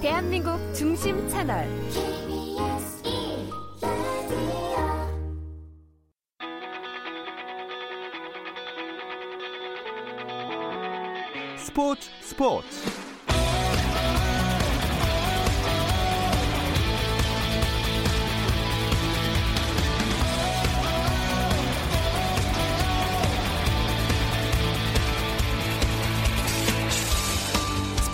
대한민국 중심 채널. 스포츠 스포츠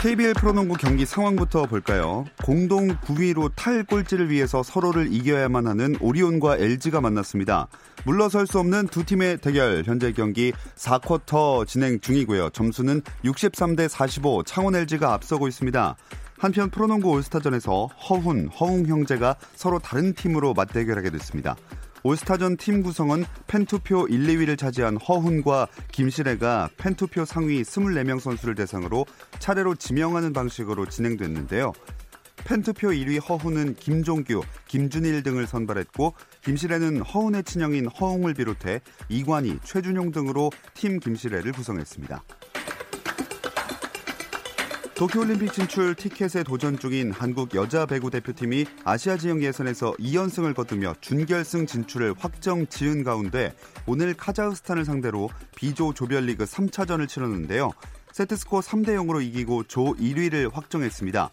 KBL 프로농구 경기 상황부터 볼까요? 공동 9위로 탈 꼴찌를 위해서 서로를 이겨야만 하는 오리온과 LG가 만났습니다. 물러설 수 없는 두 팀의 대결. 현재 경기 4쿼터 진행 중이고요. 점수는 63대 45 창원 LG가 앞서고 있습니다. 한편 프로농구 올스타전에서 허훈, 허웅 형제가 서로 다른 팀으로 맞대결하게 됐습니다. 올스타전 팀 구성은 팬투표 1, 2위를 차지한 허훈과 김시래가 팬투표 상위 24명 선수를 대상으로 차례로 지명하는 방식으로 진행됐는데요. 팬투표 1위 허훈은 김종규, 김준일 등을 선발했고 김시래는 허훈의 친형인 허웅을 비롯해 이관희, 최준용 등으로 팀 김시래를 구성했습니다. 도쿄올림픽 진출 티켓에 도전 중인 한국 여자 배구 대표팀이 아시아 지역 예선에서 2연승을 거두며 준결승 진출을 확정 지은 가운데 오늘 카자흐스탄을 상대로 B조 조별리그 3차전을 치렀는데요. 세트스코어 3대 0으로 이기고 조 1위를 확정했습니다.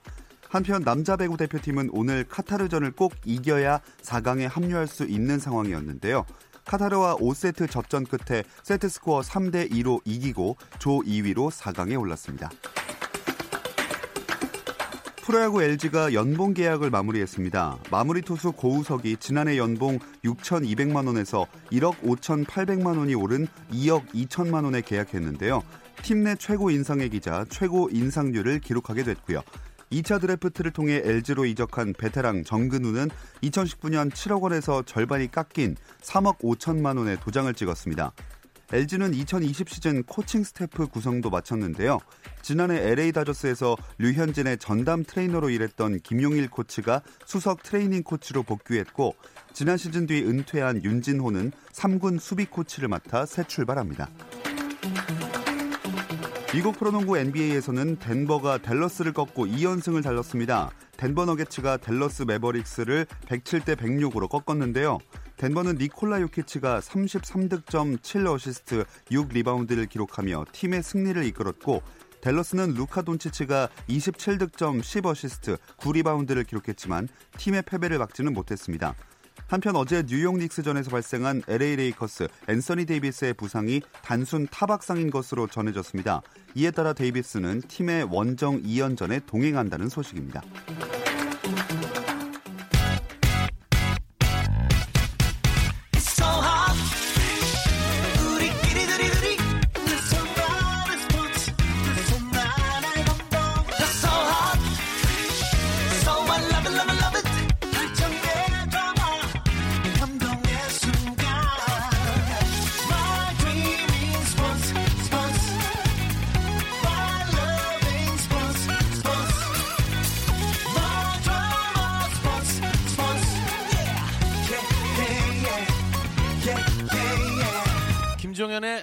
한편 남자 배구 대표팀은 오늘 카타르전을 꼭 이겨야 4강에 합류할 수 있는 상황이었는데요. 카타르와 5세트 접전 끝에 세트스코어 3대 2로 이기고 조 2위로 4강에 올랐습니다. 프로야구 LG가 연봉 계약을 마무리했습니다. 마무리 투수 고우석이 지난해 연봉 6,200만 원에서 1억 5,800만 원이 오른 2억 2천만 원에 계약했는데요. 팀 내 최고 인상액이자 최고 인상률을 기록하게 됐고요. 2차 드래프트를 통해 LG로 이적한 베테랑 정근우는 2019년 7억 원에서 절반이 깎인 3억 5천만 원의 도장을 찍었습니다. LG는 2020 시즌 코칭 스태프 구성도 마쳤는데요. 지난해 LA 다저스에서 류현진의 전담 트레이너로 일했던 김용일 코치가 수석 트레이닝 코치로 복귀했고 지난 시즌 뒤 은퇴한 윤진호는 3군 수비 코치를 맡아 새 출발합니다. 미국 프로농구 NBA에서는 덴버가 댈러스를 꺾고 2연승을 달렸습니다. 덴버 너게츠가 댈러스 매버릭스를 107대 106으로 꺾었는데요. 덴버는 니콜라 요키치가 33득점 7어시스트 6리바운드를 기록하며 팀의 승리를 이끌었고 댈러스는 루카 돈치치가 27득점 10어시스트 9리바운드를 기록했지만 팀의 패배를 막지는 못했습니다. 한편 어제 뉴욕 닉스전에서 발생한 LA 레이커스 앤서니 데이비스의 부상이 단순 타박상인 것으로 전해졌습니다. 이에 따라 데이비스는 팀의 원정 2연전에 동행한다는 소식입니다.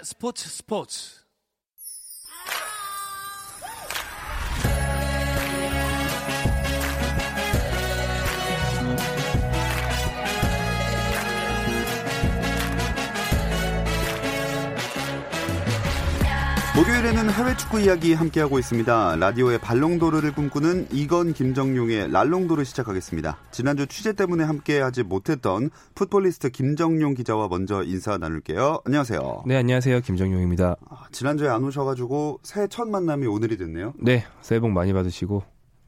스포츠 스포츠. 해외 축구 이야기 함께하고 있습니다. 라디오의 발롱도르를 꿈꾸는 이건 김정용의 랄롱도르 시작하겠습니다. 지난주 취재 때문에 함께하지 못했던 풋볼리스트 김정용 기자와 먼저 인사 나눌게요. 안녕하세요. 네, 안녕하세요. 김정용입니다. 아, 지난주에 안 오셔가지고 새해 첫 만남이 오늘이 됐네요. 네, 새해 복 많이 받으시고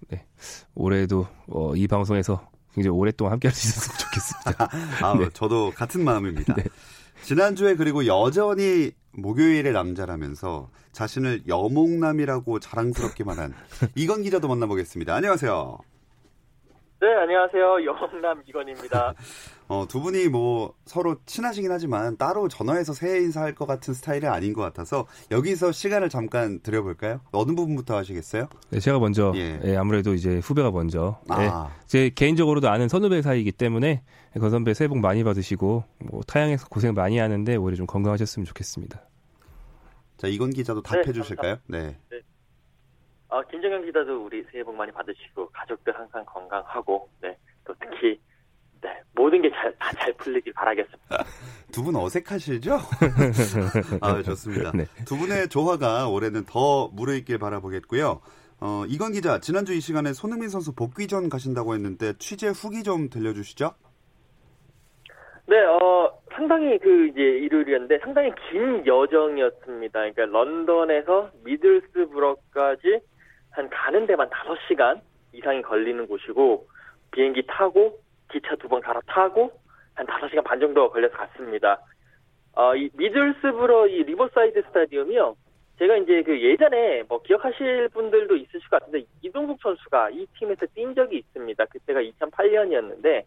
네, 올해도 어, 이 방송에서 굉장히 오랫동안 함께할 수 있었으면 좋겠습니다. 아, 네. 저도 같은 마음입니다. 네. 지난주에 그리고 여전히 목요일의 남자라면서 자신을 여몽남이라고 자랑스럽게 말한 이건 기자도 만나보겠습니다. 안녕하세요. 네, 안녕하세요. 여몽남 이건입니다. 어, 두 분이 뭐 서로 친하시긴 하지만 따로 전화해서 새해 인사할 것 같은 스타일이 아닌 것 같아서 여기서 시간을 잠깐 드려볼까요? 어느 부분부터 하시겠어요? 네, 제가 먼저 예. 예, 아무래도 이제 후배가 먼저 예, 아, 제 개인적으로도 아는 선후배 사이이기 때문에 건 선배 새해 복 많이 받으시고 뭐 타양에서 고생 많이 하는데 올해 좀 건강하셨으면 좋겠습니다. 자 이건 기자도 네, 답해 주실까요? 네. 아, 김정현 기자도 우리 새해 복 많이 받으시고 가족들 항상 건강하고 네, 또 특히 네, 모든 게 잘다잘 풀리길 바라겠습니다. 두 분 어색하시죠? 아, 좋습니다. 네. 두 분의 조화가 올해는 더 무르익길 바라보겠고요. 어, 이건 기자, 지난주 이 시간에 손흥민 선수 복귀전 가신다고 했는데 취재 후기 좀 들려주시죠? 네, 어, 상당히 그 이제 일요일이었는데 상당히 긴 여정이었습니다. 그러니까 런던에서 미들스브러까지 한 가는 데만 5시간 이상이 걸리는 곳이고 비행기 타고 기차 두 번 갈아타고 한 5시간 반 정도 걸려서 갔습니다. 어, 이 미들스브러 이 리버사이드 스타디움이요. 제가 이제 그 예전에 뭐 기억하실 분들도 있으실 것 같은데 이동국 선수가 이 팀에서 뛴 적이 있습니다. 그때가 2008년이었는데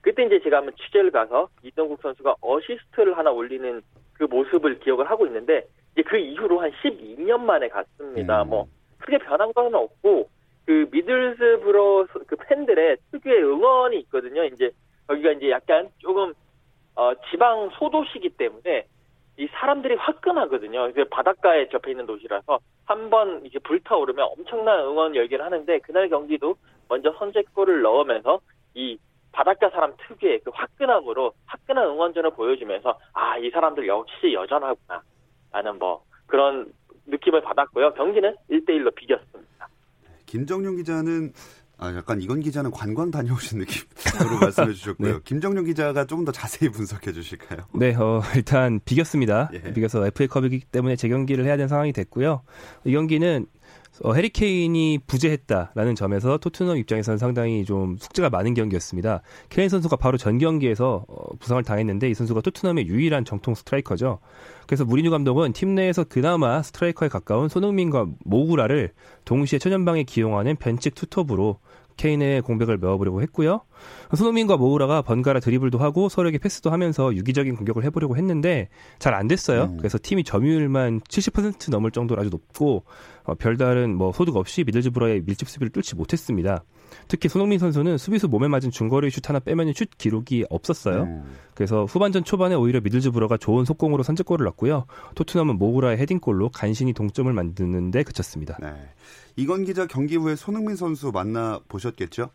그때 이제 제가 한번 취재를 가서 이동국 선수가 어시스트를 하나 올리는 그 모습을 기억을 하고 있는데 이제 그 이후로 한 12년 만에 갔습니다. 음. 뭐 크게 변한 건 없고 그 미들스브러 그 팬들의 특유의 응원이 있거든요. 이제 여기가 이제 약간 조금 어 지방 소도시기 때문에 이 사람들이 화끈하거든요. 그 바닷가에 접해 있는 도시라서 한 번 이제 불타오르면 엄청난 응원 열기를 하는데 그날 경기도 먼저 선제골을 넣으면서 이 바닷가 사람 특유의 그 화끈함으로 화끈한 응원전을 보여주면서 아 이 사람들 역시 여전하구나 라는 뭐 그런 느낌을 받았고요. 경기는 1대1로 비겼습니다. 김정용 기자는 아, 약간 이건 기자는 관광 다녀오신 느낌으로 말씀해 주셨고요. 네. 김정용 기자가 조금 더 자세히 분석해 주실까요? 네, 어, 일단 비겼습니다. 예. 비겨서 FA컵이기 때문에 재경기를 해야 되는 상황이 됐고요. 이 경기는 어, 해리케인이 부재했다라는 점에서 토트넘 입장에서는 상당히 좀 숙제가 많은 경기였습니다. 케인 선수가 바로 전 경기에서 어, 부상을 당했는데 이 선수가 토트넘의 유일한 정통 스트라이커죠. 그래서 무리뉴 감독은 팀 내에서 그나마 스트라이커에 가까운 손흥민과 모구라를 동시에 천연방에 기용하는 벤치 투톱으로 케인의 공백을 메워보려고 했고요. 손흥민과 모우라가 번갈아 드리블도 하고 서로에게 패스도 하면서 유기적인 공격을 해보려고 했는데 잘 안 됐어요. 음. 그래서 팀이 점유율만 70% 넘을 정도로 아주 높고 어, 별다른 뭐 소득 없이 미들즈브러의 밀집 수비를 뚫지 못했습니다. 특히 손흥민 선수는 수비수 몸에 맞은 중거리 슛 하나 빼면 슛 기록이 없었어요. 음. 그래서 후반전 초반에 오히려 미들즈브러가 좋은 속공으로 선제골을 넣고요. 토트넘은 모우라의 헤딩골로 간신히 동점을 만드는데 그쳤습니다. 네. 이건 기자 경기 후에 손흥민 선수 만나 보셨겠죠?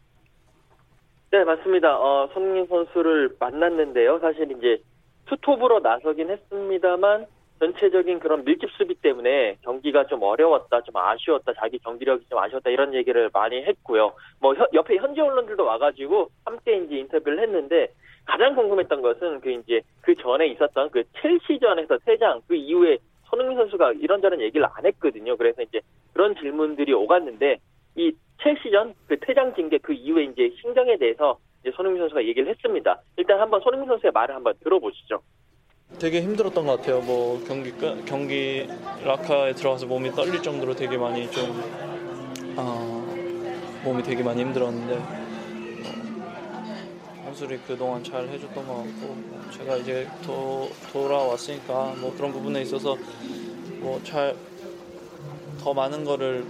네, 맞습니다. 어, 손흥민 선수를 만났는데요. 사실 이제 투톱으로 나서긴 했습니다만 전체적인 그런 밀집 수비 때문에 경기가 좀 어려웠다, 좀 아쉬웠다, 자기 경기력이 좀 아쉬웠다 이런 얘기를 많이 했고요. 뭐 혀- 옆에 현지 언론들도 와가지고 함께 이제 인터뷰를 했는데 가장 궁금했던 것은 그 이제 그 전에 있었던 그 첼시전에서 퇴장 그 이후에 손흥민 선수가 이런저런 얘기를 안 했거든요. 그래서 이제 그런 질문들이 오갔는데 이 첼시전 그 퇴장 징계 그 이후에 이제 신경에 대해서 이제 손흥민 선수가 얘기를 했습니다. 일단 한번 손흥민 선수의 말을 한번 들어보시죠. 되게 힘들었던 것 같아요. 뭐 경기 끝- 경기 라카에 들어가서 몸이 떨릴 정도로 되게 많이 좀 어, 몸이 되게 많이 힘들었는데 어, 선수들이 그동안 잘 해줬던 것 같고 뭐 제가 이제 도, 돌아왔으니까 뭐 그런 부분에 있어서 뭐잘 더 많은 거를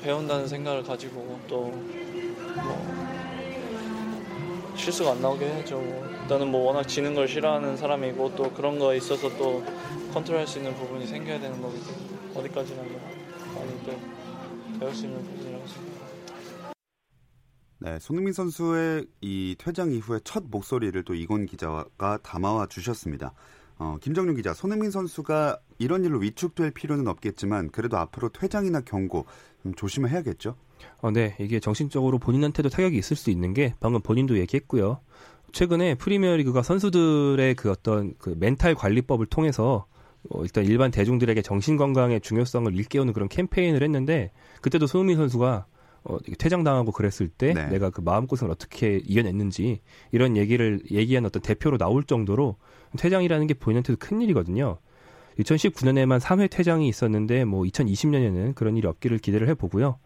배운다는 생각을 가지고 또 뭐 실수가 안 나오게 해야죠. 뭐. 일단은 뭐 워낙 지는 걸 싫어하는 사람이고 또 그런 거에 있어서 또 컨트롤할 수 있는 부분이 생겨야 되는 거기 때문에 어디까지나 뭐 많이 또 배울 수 있는 부분이라고 생각합니다. 네, 손흥민 선수의 이 퇴장 이후에 첫 목소리를 또 이건 기자가 담아와 주셨습니다. 어, 김정용 기자, 손흥민 선수가 이런 일로 위축될 필요는 없겠지만 그래도 앞으로 퇴장이나 경고 좀 조심을 해야겠죠? 어, 네, 이게 정신적으로 본인한테도 타격이 있을 수 있는 게 방금 본인도 얘기했고요. 최근에 프리미어리그가 선수들의 그 어떤 그 멘탈 관리법을 통해서 어, 일단 일반 대중들에게 정신 건강의 중요성을 일깨우는 그런 캠페인을 했는데 그때도 손흥민 선수가 어, 퇴장당하고 그랬을 때 네. 내가 그 마음고생을 어떻게 이겨냈는지 이런 얘기를 얘기한 어떤 대표로 나올 정도로 퇴장이라는 게 본인한테도 큰 일이거든요. 2019년에만 3회 퇴장이 있었는데 뭐 2020년에는 그런 일이 없기를 기대를 해보고요.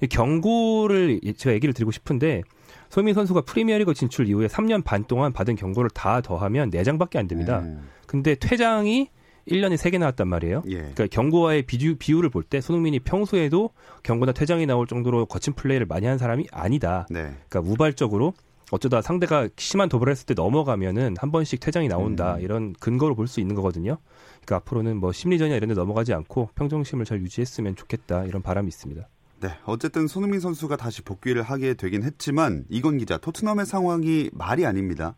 이 경고를 제가 얘기를 드리고 싶은데 손흥민 선수가 프리미어리그 진출 이후에 3년 반 동안 받은 경고를 다 더하면 4장밖에 안 됩니다. 음, 근데 퇴장이 1년에 3개 나왔단 말이에요. 예. 그러니까 경고와의 비유, 비율을 볼 때 손흥민이 평소에도 경고나 퇴장이 나올 정도로 거친 플레이를 많이 한 사람이 아니다. 네. 그러니까 우발적으로 어쩌다 상대가 심한 도발을 했을 때 넘어가면은 한 번씩 퇴장이 나온다 음. 이런 근거로 볼 수 있는 거거든요. 그러니까 앞으로는 뭐 심리전이나 이런 데 넘어가지 않고 평정심을 잘 유지했으면 좋겠다 이런 바람이 있습니다. 네. 어쨌든 손흥민 선수가 다시 복귀를 하게 되긴 했지만 이건 기자 토트넘의 상황이 말이 아닙니다.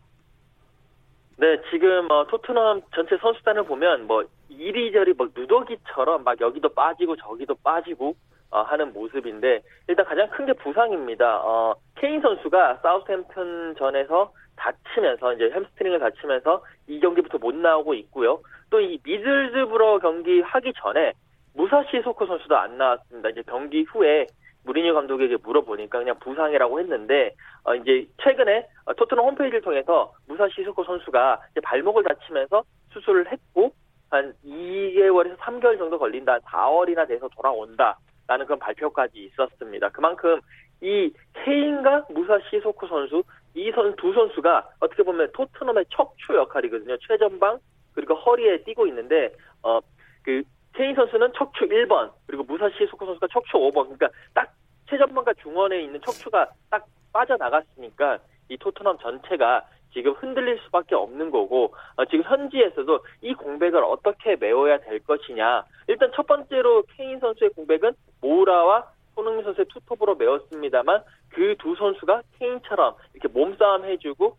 네, 지금 어, 토트넘 전체 선수단을 보면 뭐 이리저리 뭐 누더기처럼 막 여기도 빠지고 저기도 빠지고 어, 하는 모습인데 일단 가장 큰 게 부상입니다. 어, 케인 선수가 사우스햄튼 전에서 다치면서 이제 햄스트링을 다치면서 이 경기부터 못 나오고 있고요. 또 이 미들즈브러 경기 하기 전에 무사 시소코 선수도 안 나왔습니다. 이제 경기 후에 무리뉴 감독에게 물어보니까 그냥 부상이라고 했는데 어, 이제 최근에 어, 토트넘 홈페이지를 통해서 무사 시스코 선수가 발목을 다치면서 수술을 했고 한 2개월에서 3개월 정도 걸린다, 4월이나 돼서 돌아온다 라는 그런 발표까지 있었습니다. 그만큼 이 케인과 무사 시소코 선수 이 선 두 선수가 어떻게 보면 토트넘의 척추 역할이거든요. 최전방 그리고 허리에 띄고 있는데 어 그 케인 선수는 척추 1번 그리고 무사 시 소코 선수가 척추 5번. 그러니까 딱 최전방과 중원에 있는 척추가 딱 빠져나갔으니까 이 토트넘 전체가 지금 흔들릴 수밖에 없는 거고 어, 지금 현지에서도 이 공백을 어떻게 메워야 될 것이냐. 일단 첫 번째로 케인 선수의 공백은 모우라와 손흥민 선수의 투톱으로 메웠습니다만 그 두 선수가 케인처럼 이렇게 몸싸움 해주고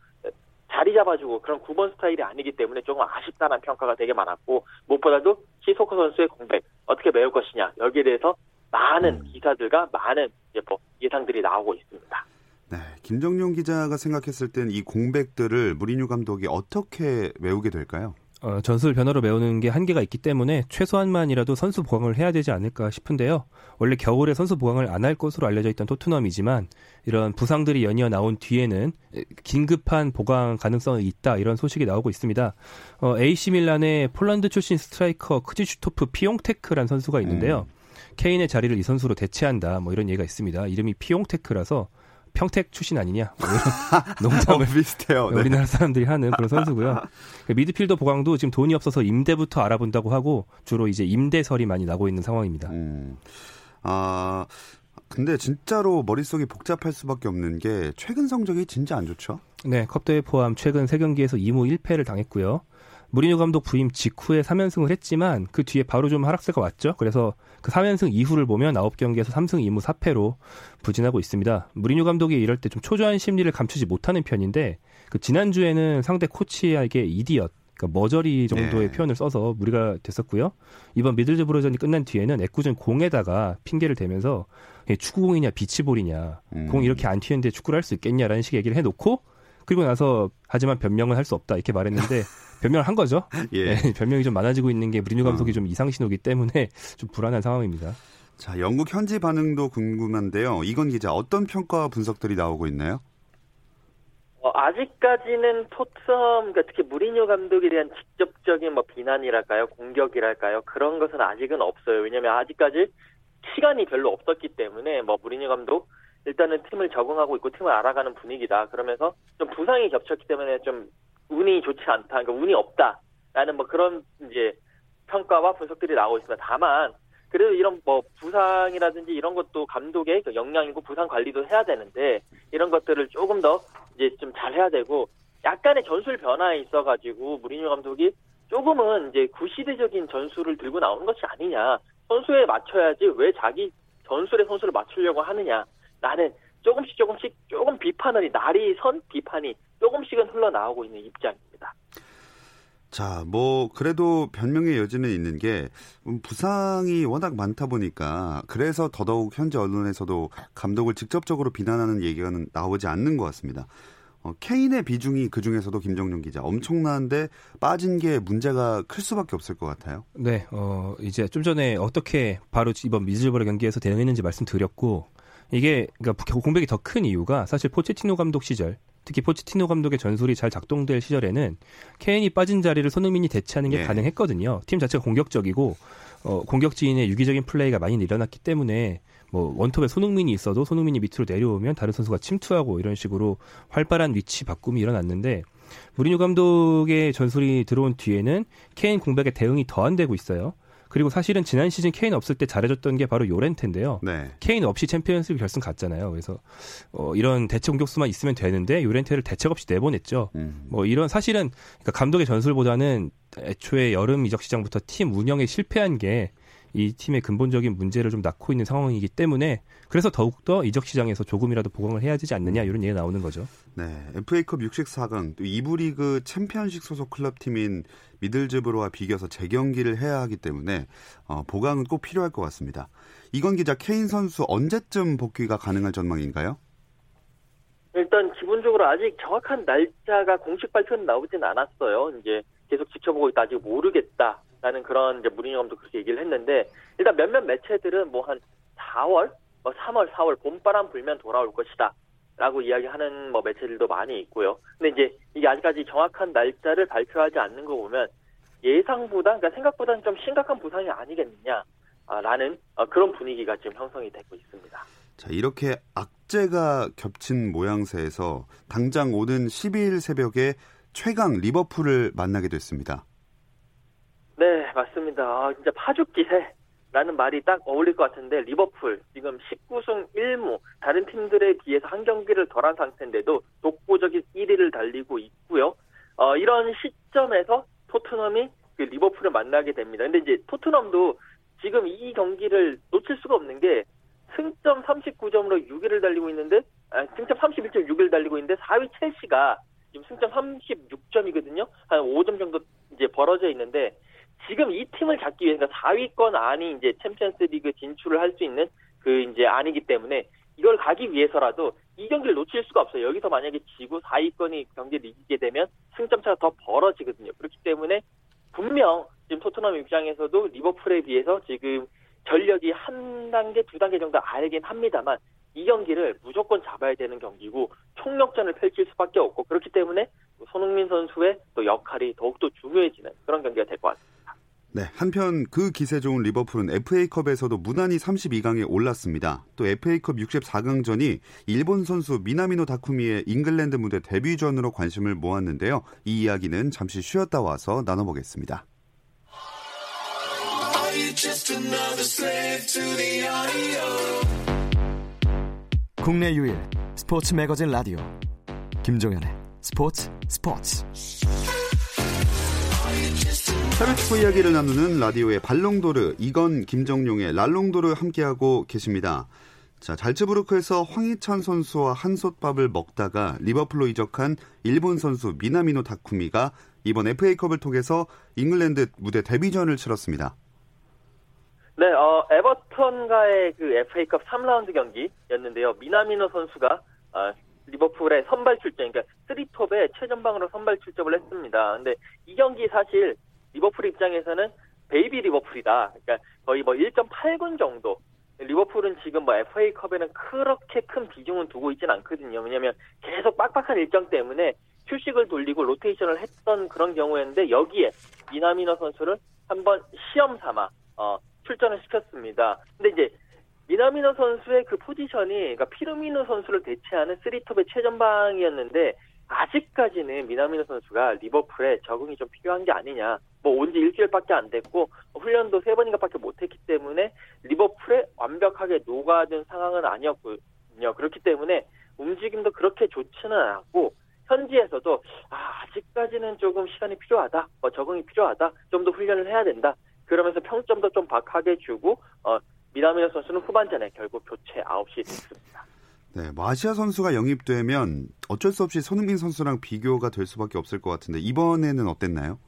자리 잡아주고 그런 9번 스타일이 아니기 때문에 조금 아쉽다는 평가가 되게 많았고 무엇보다도 시소코 선수의 공백 어떻게 메울 것이냐 여기에 대해서 많은 기사들과 많은 뭐 예상들이 나오고 있습니다. 네. 김정용 기자가 생각했을 땐 이 공백들을 무리뉴 감독이 어떻게 메우게 될까요? 어, 전술 변화로 메우는 게 한계가 있기 때문에 최소한만이라도 선수 보강을 해야 되지 않을까 싶은데요. 원래 겨울에 선수 보강을 안 할 것으로 알려져 있던 토트넘이지만 이런 부상들이 연이어 나온 뒤에는 긴급한 보강 가능성이 있다 이런 소식이 나오고 있습니다. 어, AC 밀란의 폴란드 출신 스트라이커 크지슈토프 피옹테크란 선수가 있는데요. 케인의 자리를 이 선수로 대체한다 뭐 이런 얘기가 있습니다. 이름이 피용테크라서 평택 출신 아니냐 뭐 농담을 어, 비슷해요. 네. 우리나라 사람들이 하는 그런 선수고요. 그 미드필더 보강도 지금 돈이 없어서 임대부터 알아본다고 하고 주로 이제 임대설이 많이 나고 있는 상황입니다. 음. 아, 근데 진짜로 머릿속이 복잡할 수밖에 없는 게 최근 성적이 진짜 안 좋죠? 네, 컵대회 포함 최근 3경기에서 2무 1패를 당했고요. 무리뉴 감독 부임 직후에 3연승을 했지만 그 뒤에 바로 좀 하락세가 왔죠. 그래서 그 3연승 이후를 보면 9경기에서 3승 2무 4패로 부진하고 있습니다. 무리뉴 감독이 이럴 때 좀 초조한 심리를 감추지 못하는 편인데 그 지난주에는 상대 코치에게 이디엇 그러니까 머저리 정도의 네. 표현을 써서 무리가 됐었고요. 이번 미들즈브로전이 끝난 뒤에는 애꿎은 공에다가 핑계를 대면서 이게 축구공이냐 비치볼이냐 음. 공 이렇게 안 튀는데 축구를 할 수 있겠냐라는 식의 얘기를 해놓고 그리고 나서 하지만 변명은 할수 없다 이렇게 말했는데 변명을 한 거죠. 예. 네, 변명이 좀 많아지고 있는 게 무리뉴 감독이 어. 좀 이상 신호기 때문에 좀 불안한 상황입니다. 자, 영국 현지 반응도 궁금한데요. 이건 기자 어떤 평가와 분석들이 나오고 있나요? 어, 아직까지는 토트넘, 그러니까 특히 무리뉴 감독에 대한 직접적인 뭐 비난이랄까요, 공격이랄까요, 그런 것은 아직은 없어요. 왜냐면 아직까지 시간이 별로 없었기 때문에 뭐 무리뉴 감독 일단은 팀을 적응하고 있고 팀을 알아가는 분위기다. 그러면서 좀 부상이 겹쳤기 때문에 좀 운이 좋지 않다. 그러니까 운이 없다라는 뭐 그런 이제 평가와 분석들이 나오고 있습니다. 다만 그래도 이런 뭐 부상이라든지 이런 것도 감독의 그 역량이고 부상 관리도 해야 되는데 이런 것들을 조금 더 이제 좀 잘해야 되고 약간의 전술 변화에 있어가지고 무리뉴 감독이 조금은 이제 구시대적인 전술을 들고 나오는 것이 아니냐 선수에 맞춰야지 왜 자기 전술에 선수를 맞추려고 하느냐 나는 조금씩 조금씩 조금 비판을 날이 선 비판이 조금씩은 흘러나오고 있는 입장입니다. 자, 뭐 그래도 변명의 여지는 있는 게 음, 부상이 워낙 많다 보니까 그래서 더더욱 현지 언론에서도 감독을 직접적으로 비난하는 얘기가 나오지 않는 것 같습니다. 어, 케인의 비중이 그 중에서도 김정용 기자 엄청난데 빠진 게 문제가 클 수밖에 없을 것 같아요. 네, 어, 이제 좀 전에 어떻게 바로 이번 미즈버러 경기에서 대응했는지 말씀드렸고, 이게, 그러니까 공백이 더 큰 이유가 사실 포체티노 감독 시절, 특히 포체티노 감독의 전술이 잘 작동될 시절에는 케인이 빠진 자리를 손흥민이 대체하는 게 예. 가능했거든요. 팀 자체가 공격적이고 어, 공격진의 유기적인 플레이가 많이 일어났기 때문에 뭐 원톱에 손흥민이 있어도 손흥민이 밑으로 내려오면 다른 선수가 침투하고 이런 식으로 활발한 위치 바꿈이 일어났는데 무리뉴 감독의 전술이 들어온 뒤에는 케인 공백에 대응이 더 안 되고 있어요. 그리고 사실은 지난 시즌 케인 없을 때 잘해줬던 게 바로 요렌테인데요. 네. 케인 없이 챔피언스리그 결승 갔잖아요. 그래서 어, 이런 대체 공격수만 있으면 되는데 요렌테를 대책 없이 내보냈죠. 음. 뭐 이런 사실은 그러니까 감독의 전술보다는 애초에 여름 이적 시장부터 팀 운영에 실패한 게 이 팀의 근본적인 문제를 좀 낳고 있는 상황이기 때문에 그래서 더욱더 이적 시장에서 조금이라도 보강을 해야 되지 않느냐 이런 얘기가 나오는 거죠. 네, FA컵 64강 또 2부 리그 챔피언식 소속 클럽 팀인 미들즈브로와 비교해서 재경기를 해야 하기 때문에 어, 보강은 꼭 필요할 것 같습니다. 이건 기자 케인 선수 언제쯤 복귀가 가능할 전망인가요? 일단 기본적으로 아직 정확한 날짜가 공식 발표는 나오진 않았어요. 이제 계속 지켜보고 있다 아직 모르겠다 라는 그런 이제 무리뉴 감독 그렇게 얘기를 했는데 일단 몇몇 매체들은 뭐 한 4월, 뭐 3월, 4월 봄바람 불면 돌아올 것이다. 라고 이야기하는 뭐 매체들도 많이 있고요. 근데 이제 이게 아직까지 정확한 날짜를 발표하지 않는 거 보면 예상보다, 그러니까 생각보다는 좀 심각한 부상이 아니겠느냐, 아, 라는 어, 그런 분위기가 지금 형성이 되고 있습니다. 자, 이렇게 악재가 겹친 모양새에서 당장 오는 12일 새벽에 최강 리버풀을 만나게 됐습니다. 네, 맞습니다. 아, 진짜 파죽기세라는 말이 딱 어울릴 것 같은데 리버풀 지금 19승 1무 다른 팀들에 비해서 한 경기를 덜한 상태인데도 독보적인 1위를 달리고 있고요. 어, 이런 시점에서 토트넘이 그 리버풀을 만나게 됩니다. 근데 이제 토트넘도 지금 이 경기를 놓칠 수가 없는 게 승점 39점으로 6위를 달리고 있는데 아, 승점 31.6을 달리고 있는데 4위 첼시가 지금 승점 36점이거든요. 한 5점 정도 이제 벌어져 있는데 지금 이 팀을 잡기 위해서 그러니까 4위권 안이 이제 챔피언스리그 진출을 할 수 있는 그 이제 안이기 때문에 이걸 가기 위해서라도 이 경기를 놓칠 수가 없어요. 여기서 만약에 지고 4위권이 경기를 이기게 되면 승점 차가 더 벌어지거든요. 그렇기 때문에 분명 지금 토트넘 입장에서도 리버풀에 비해서 지금 전력이 한 단계, 두 단계 정도 알긴 합니다만 이 경기를 무조건 잡아야 되는 경기고 총력전을 펼칠 수밖에 없고 그렇기 때문에 손흥민 선수의 또 역할이 더욱더 중요해지는 그런 경기가 될 것 같습니다. 네, 한편 그 기세 좋은 리버풀은 FA컵에서도 무난히 32강에 올랐습니다. 또 FA컵 64강전이 일본 선수 미나미노 다쿠미의 잉글랜드 무대 데뷔전으로 관심을 모았는데요. 이 이야기는 잠시 쉬었다 와서 나눠보겠습니다. 국내 유일 스포츠 매거진 라디오 김종현의 스포츠 스포츠 해외 축구 이야기를 나누는 라디오의 발롱도르 이건 김정용의 랄롱도르 함께하고 계십니다. 자, 잘츠부르크에서 황희찬 선수와 한솥밥을 먹다가 리버풀로 이적한 일본 선수 미나미노 다쿠미가 이번 FA컵을 통해서 잉글랜드 무대 데뷔전을 치렀습니다. 네, 어, 에버턴과의 그 FA컵 3라운드 경기였는데요. 미나미노 선수가 어, 리버풀의 선발 출전, 그러니까 3톱에 최전방으로 선발 출전을 했습니다. 근데 이 경기 사실 리버풀 입장에서는 베이비 리버풀이다. 그러니까 거의 뭐 1.8군 정도. 리버풀은 지금 뭐 FA컵에는 그렇게 큰 비중은 두고 있진 않거든요. 왜냐면 계속 빡빡한 일정 때문에 휴식을 돌리고 로테이션을 했던 그런 경우였는데 여기에 미나미노 선수를 한번 시험 삼아 어, 출전을 시켰습니다. 근데 이제 미나미노 선수의 그 포지션이 그러니까 피르미노 선수를 대체하는 3톱의 최전방이었는데 아직까지는 미나미노 선수가 리버풀에 적응이 좀 필요한 게 아니냐. 뭐 온 지 일주일밖에 안 됐고 훈련도 세 번인가밖에 못했기 때문에 리버풀에 완벽하게 녹아든 상황은 아니었거든요. 그렇기 때문에 움직임도 그렇게 좋지는 않았고 현지에서도 아, 아직까지는 조금 시간이 필요하다, 어, 적응이 필요하다, 좀 더 훈련을 해야 된다. 그러면서 평점도 좀 박하게 주고 어, 미나미노 선수는 후반전에 결국 교체 9시 됐습니다. 네, 뭐 아시아 선수가 영입되면 어쩔 수 없이 손흥민 선수랑 비교가 될 수밖에 없을 것 같은데 이번에는 어땠나요?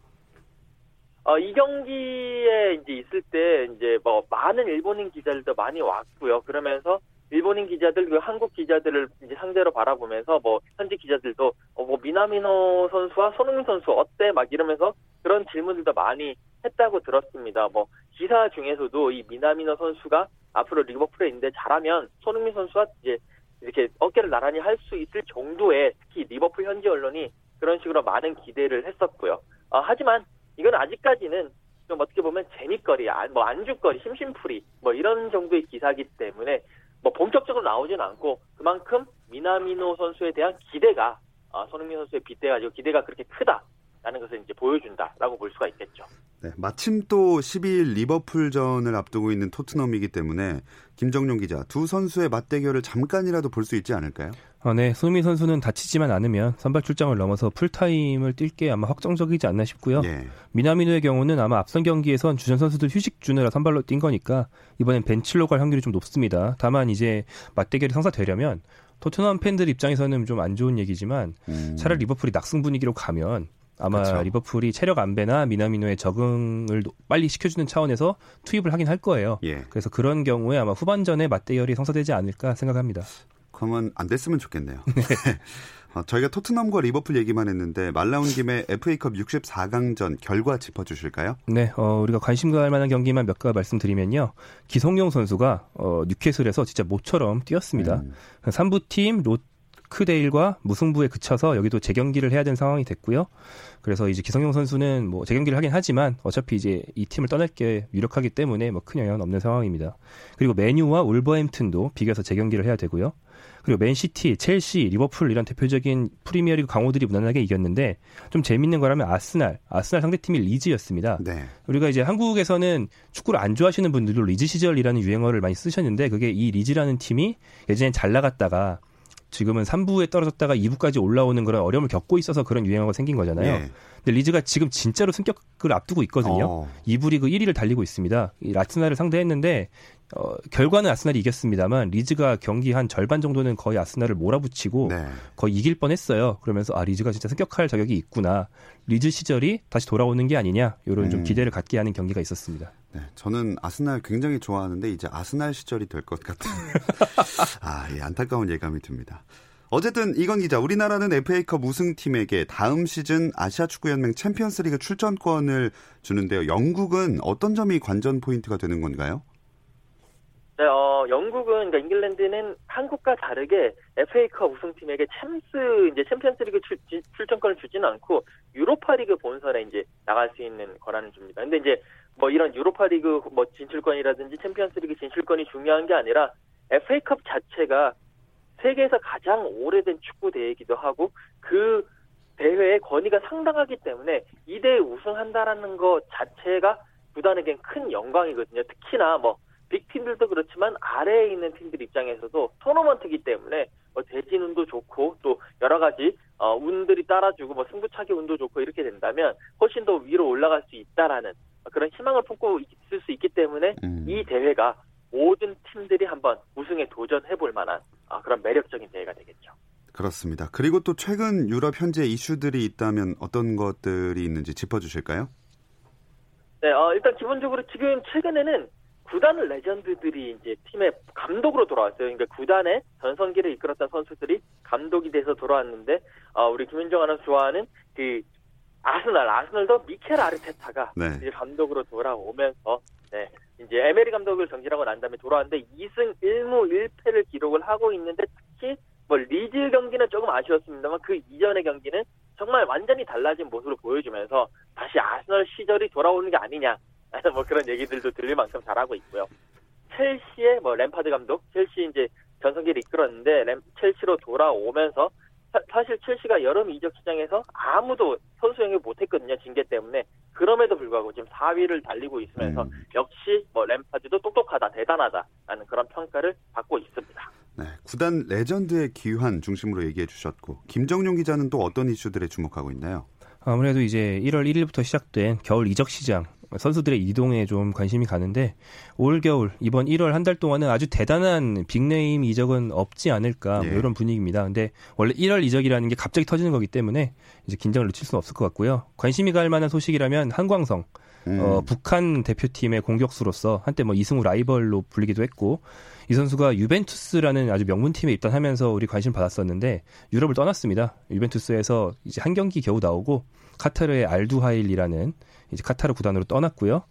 어, 이 경기에 이제 있을 때 이제 뭐 많은 일본인 기자들도 많이 왔고요. 그러면서 일본인 기자들, 그 한국 기자들을 이제 상대로 바라보면서 뭐 현지 기자들도 어, 뭐 미나미노 선수와 손흥민 선수 어때? 막 이러면서 그런 질문들도 많이 했다고 들었습니다. 뭐 기사 중에서도 이 미나미노 선수가 앞으로 리버풀에 있는데 잘하면 손흥민 선수와 이제 이렇게 어깨를 나란히 할 수 있을 정도의 특히 리버풀 현지 언론이 그런 식으로 많은 기대를 했었고요. 어, 하지만 이건 아직까지는 좀 어떻게 보면 재밌거리, 아, 뭐 안주거리, 심심풀이 뭐 이런 정도의 기사기 때문에 뭐 본격적으로 나오진 않고 그만큼 미나미노 선수에 대한 기대가 어, 손흥민 선수에 빗대가지고 기대가 그렇게 크다 라는 것을 이제 보여준다라고 볼 수가 있겠죠. 네, 마침 또 12일 리버풀전을 앞두고 있는 토트넘이기 때문에 김정용 기자 두 선수의 맞대결을 잠깐이라도 볼 수 있지 않을까요? 어, 네, 손흥민 선수는 다치지만 않으면 선발 출장을 넘어서 풀타임을 뛸 게 아마 확정적이지 않나 싶고요. 예. 미나미노의 경우는 아마 앞선 경기에선 주전 선수들 휴식 주느라 선발로 뛴 거니까 이번엔 벤치로 갈 확률이 좀 높습니다. 다만 이제 맞대결이 성사되려면 토트넘 팬들 입장에서는 좀 안 좋은 얘기지만 음, 차라리 리버풀이 낙승 분위기로 가면 아마 그쵸. 리버풀이 체력 안배나 미나미노의 적응을 노- 빨리 시켜주는 차원에서 투입을 하긴 할 거예요. 예. 그래서 그런 경우에 아마 후반전에 맞대결이 성사되지 않을까 생각합니다. 그러면 안 됐으면 좋겠네요. 어, 저희가 토트넘과 리버풀 얘기만 했는데 말 나온 김에 FA컵 64강전 결과 짚어주실까요? 네, 어, 우리가 관심 가할 만한 경기만 몇 가지 말씀드리면요. 기성용 선수가 어, 뉴캐슬에서 진짜 모처럼 뛰었습니다. 음, 3부팀 로 크데일과 무승부에 그쳐서 여기도 재경기를 해야 되는 상황이 됐고요. 그래서 이제 기성용 선수는 뭐 재경기를 하긴 하지만 어차피 이제 이 팀을 떠날 게 유력하기 때문에 뭐 큰 영향은 없는 상황입니다. 그리고 맨유와 울버햄튼도 비겨서 재경기를 해야 되고요. 그리고 맨시티, 첼시, 리버풀 이런 대표적인 프리미어리그 강호들이 무난하게 이겼는데 좀 재밌는 거라면 아스날, 아스날 상대팀이 리즈였습니다. 네. 우리가 이제 한국에서는 축구를 안 좋아하시는 분들도 리즈 시절이라는 유행어를 많이 쓰셨는데 그게 이 리즈라는 팀이 예전엔 잘 나갔다가 지금은 3부에 떨어졌다가 2부까지 올라오는 그런 어려움을 겪고 있어서 그런 유행어가 생긴 거잖아요. 예. 근데 리즈가 지금 진짜로 승격을 앞두고 있거든요. 어, 2부 리그 1위를 달리고 있습니다. 이 아스날을 상대했는데 어, 결과는 아스날이 이겼습니다만 리즈가 경기 한 절반 정도는 거의 아스날을 몰아붙이고 네. 거의 이길 뻔했어요. 그러면서 아 리즈가 진짜 승격할 자격이 있구나. 리즈 시절이 다시 돌아오는 게 아니냐. 이런 좀 음. 기대를 갖게 하는 경기가 있었습니다. 네, 저는 아스날 굉장히 좋아하는데 이제 아스날 시절이 될 것 같은 아, 예, 안타까운 예감이 듭니다. 어쨌든 이건 기자, 우리나라는 FA컵 우승팀에게 다음 시즌 아시아 축구연맹 챔피언스리그 출전권을 주는데요. 영국은 어떤 점이 관전 포인트가 되는 건가요? 네, 어, 영국은, 그러니까 잉글랜드는 한국과 다르게 FA컵 우승팀에게 챔스, 이제 챔피언스리그 출전권을 주지는 않고 유로파리그 본선에 이제 나갈 수 있는 권한을 줍니다. 근데 이제 뭐 이런 유로파리그 뭐 진출권이라든지 챔피언스리그 진출권이 중요한 게 아니라 FA컵 자체가 세계에서 가장 오래된 축구 대회이기도 하고 그 대회의 권위가 상당하기 때문에 이 대회 우승한다라는 것 자체가 구단에겐 큰 영광이거든요. 특히나 뭐 빅팀들도 그렇지만 아래에 있는 팀들 입장에서도 토너먼트이기 때문에 뭐 대진 운도 좋고 또 여러 가지 어, 운들이 따라주고 뭐 승부차기 운도 좋고 이렇게 된다면 훨씬 더 위로 올라갈 수 있다라는 그런 희망을 품고 있을 수 있기 때문에 음, 이 대회가 모든 팀들이 한번 우승에 도전해 볼 만한 아, 그런 매력적인 대회가 되겠죠. 그렇습니다. 그리고 또 최근 유럽 현재 이슈들이 있다면 어떤 것들이 있는지 짚어주실까요? 네, 어, 일단 기본적으로 지금 최근에는 구단 레전드들이 이제 팀의 감독으로 돌아왔어요. 그러니까 구단의 전성기를 이끌었던 선수들이 감독이 돼서 돌아왔는데, 어, 우리 김윤정 아나운서 좋아하는 그 아스날, 아스날도 미켈 아르테타가 네. 이제 감독으로 돌아오면서, 네, 이제 에메리 감독을 경질하고 난 다음에 돌아왔는데 2승 1무 1패를 기록을 하고 있는데 특히 뭐 리즈 경기는 조금 아쉬웠습니다만 그 이전의 경기는 정말 완전히 달라진 모습을 보여주면서 다시 아스널 시절이 돌아오는 게 아니냐 뭐 그런 얘기들도 들릴 만큼 잘하고 있고요. 첼시의 뭐 램파드 감독, 첼시 이제 전성기를 이끌었는데 램, 첼시로 돌아오면서 사, 실 첼시가 여름 이적 시장에서 아무도 선수 영입 못했거든요 징계 때문에 그럼에도 불구하고 지금 4위를 달리고 있으면서 음. 역시 뭐 램파드도 똑똑하다 대단하다라는 그런 평가를 받고 있습니다. 네, 구단 레전드의 귀환 중심으로 얘기해 주셨고 김정용 기자는 또 어떤 이슈들에 주목하고 있나요? 아무래도 이제 1월 1일부터 시작된 겨울 이적 시장 선수들의 이동에 좀 관심이 가는데 올 겨울 이번 1월 한 달 동안은 아주 대단한 big name 이적은 없지 않을까 뭐 예. 이런 분위기입니다. 근데 원래 1월 이적이라는 게 갑자기 터지는 거기 때문에 이제 긴장을 늦출 수는 없을 것 같고요. 관심이 갈 만한 소식이라면 한광성 음, 어, 북한 대표팀의 공격수로서 한때 뭐 이승우 라이벌로 불리기도 했고 이 선수가 유벤투스라는 아주 명문 팀에 입단하면서 우리 관심 받았었는데 유럽을 떠났습니다. 유벤투스에서 이제 한 경기 겨우 나오고 카타르의 알두하일이라는 이제 카타르 구단으로 떠났고요.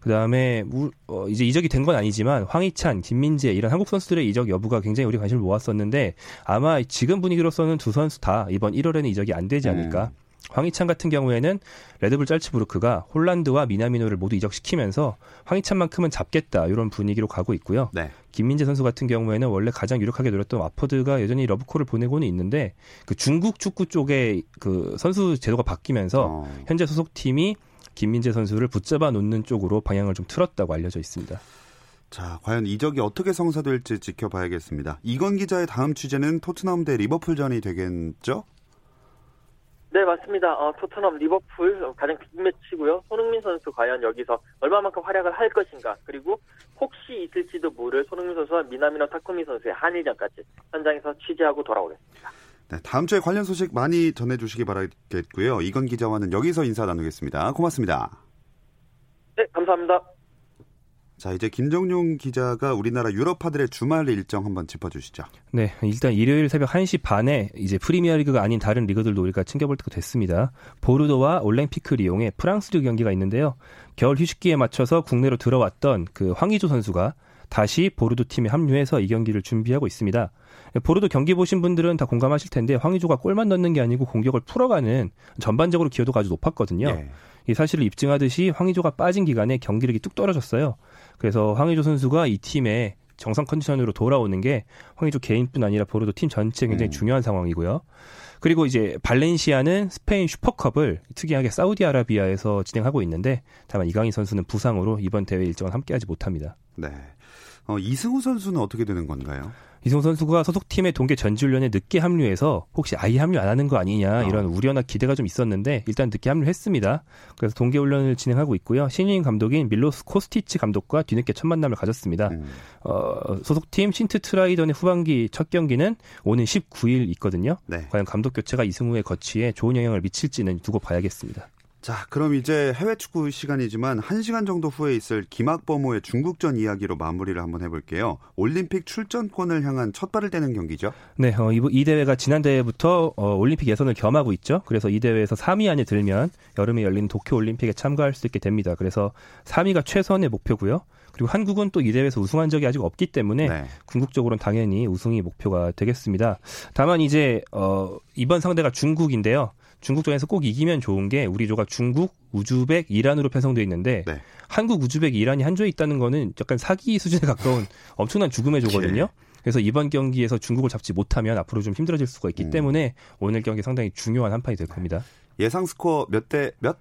그 다음에 우- 어, 이제 이적이 된 건 아니지만 황희찬, 김민재 이런 한국 선수들의 이적 여부가 굉장히 우리 관심을 모았었는데 아마 지금 분위기로서는 두 선수 다 이번 1월에는 이적이 안 되지 않을까. 황희찬 같은 경우에는 레드불 짤츠부르크가 홀란드와 미나미노를 모두 이적시키면서 황희찬만큼은 잡겠다 이런 분위기로 가고 있고요. 네. 김민재 선수 같은 경우에는 원래 가장 유력하게 노렸던 와퍼드가 여전히 러브콜을 보내고는 있는데 그 중국 축구 쪽에 그 선수 제도가 바뀌면서 어. 현재 소속팀이 김민재 선수를 붙잡아 놓는 쪽으로 방향을 좀 틀었다고 알려져 있습니다. 자, 과연 이적이 어떻게 성사될지 지켜봐야겠습니다. 이건 기자의 다음 취재는 토트넘 대 리버풀전이 되겠죠? 네, 맞습니다. 어, 토트넘 리버풀 어, 가장 빅매치고요. 손흥민 선수 과연 여기서 얼마만큼 활약을 할 것인가. 그리고 혹시 있을지도 모를 손흥민 선수와 미나미노 타쿠미 선수의 한일전까지 현장에서 취재하고 돌아오겠습니다. 네, 다음 주에 관련 소식 많이 전해주시기 바라겠고요. 이건 기자와는 여기서 인사 나누겠습니다. 고맙습니다. 네, 감사합니다. 자, 이제 김정용 기자가 우리나라 유럽파들의 주말 일정 한번 짚어주시죠. 네, 일단 일요일 새벽 1시 반에 이제 프리미어 리그가 아닌 다른 리그들도 우리가 챙겨볼 때가 됐습니다. 보르도와 올랭피크 리옹의 프랑스 리그 경기가 있는데요. 겨울 휴식기에 맞춰서 국내로 들어왔던 그 황의조 선수가 다시 보르도 팀에 합류해서 이 경기를 준비하고 있습니다. 보르도 경기 보신 분들은 다 공감하실 텐데 황의조가 골만 넣는 게 아니고 공격을 풀어가는 전반적으로 기여도가 아주 높았거든요. 예. 이 사실을 입증하듯이 황의조가 빠진 기간에 경기력이 뚝 떨어졌어요. 그래서 황의조 선수가 이 팀의 정상 컨디션으로 돌아오는 게 황의조 개인뿐 아니라 보르도 팀 전체에 굉장히 음. 중요한 상황이고요. 그리고 이제 발렌시아는 스페인 슈퍼컵을 특이하게 사우디아라비아에서 진행하고 있는데 다만 이강인 선수는 부상으로 이번 대회 일정을 함께하지 못합니다. 네. 어, 이승우 선수는 어떻게 되는 건가요? 이승우 선수가 소속팀의 동계 전지훈련에 늦게 합류해서 혹시 아예 합류 안 하는 거 아니냐 이런 우려나 기대가 좀 있었는데 일단 늦게 합류했습니다. 그래서 동계 훈련을 진행하고 있고요. 신인 감독인 밀로스 코스티치 감독과 뒤늦게 첫 만남을 가졌습니다. 음. 어, 소속팀 신트 트라이던의 후반기 첫 경기는 오는 19일 있거든요. 네. 과연 감독 교체가 이승우의 거취에 좋은 영향을 미칠지는 두고 봐야겠습니다. 자, 그럼 이제 해외 축구 시간이지만 1시간 정도 후에 있을 김학범호의 중국전 이야기로 마무리를 한번 해볼게요. 올림픽 출전권을 향한 첫 발을 떼는 경기죠. 네, 어, 이, 이 대회가 지난 대회부터 어, 올림픽 예선을 겸하고 있죠. 그래서 이 대회에서 3위 안에 들면 여름에 열리는 도쿄 올림픽에 참가할 수 있게 됩니다. 그래서 3위가 최선의 목표고요. 그리고 한국은 또 이 대회에서 우승한 적이 아직 없기 때문에 네. 궁극적으로는 당연히 우승이 목표가 되겠습니다. 다만 이제 어, 이번 상대가 중국인데요. 중국전에서 꼭 이기면 좋은 게 우리 조가 중국, 우즈벡, 이란으로 편성되어 있는데 네. 한국, 우즈벡, 이란이 한 조에 있다는 거는 약간 사기 수준에 가까운 엄청난 죽음의 조거든요. 그래서 이번 경기에서 중국을 잡지 못하면 앞으로 좀 힘들어질 수가 있기 음. 때문에 오늘 경기 상당히 중요한 한 판이 될 겁니다. 예상 스코어 몇 대 몇?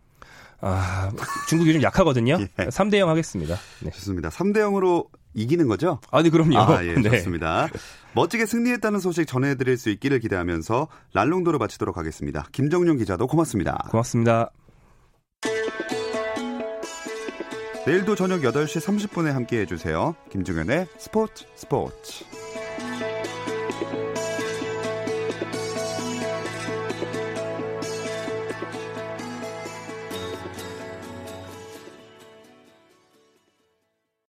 아, 중국이 좀 약하거든요. 예. 3대 0 하겠습니다. 네. 좋습니다. 3대 0으로 이기는 거죠? 아, 네, 그럼요. 아, 예, 네. 좋습니다. 멋지게 승리했다는 소식 전해드릴 수 있기를 기대하면서 랄롱도를 마치도록 하겠습니다. 김정용 기자도 고맙습니다. 고맙습니다. 내일도 저녁 8시 30분에 함께 해주세요. 김종현의 스포츠 스포츠.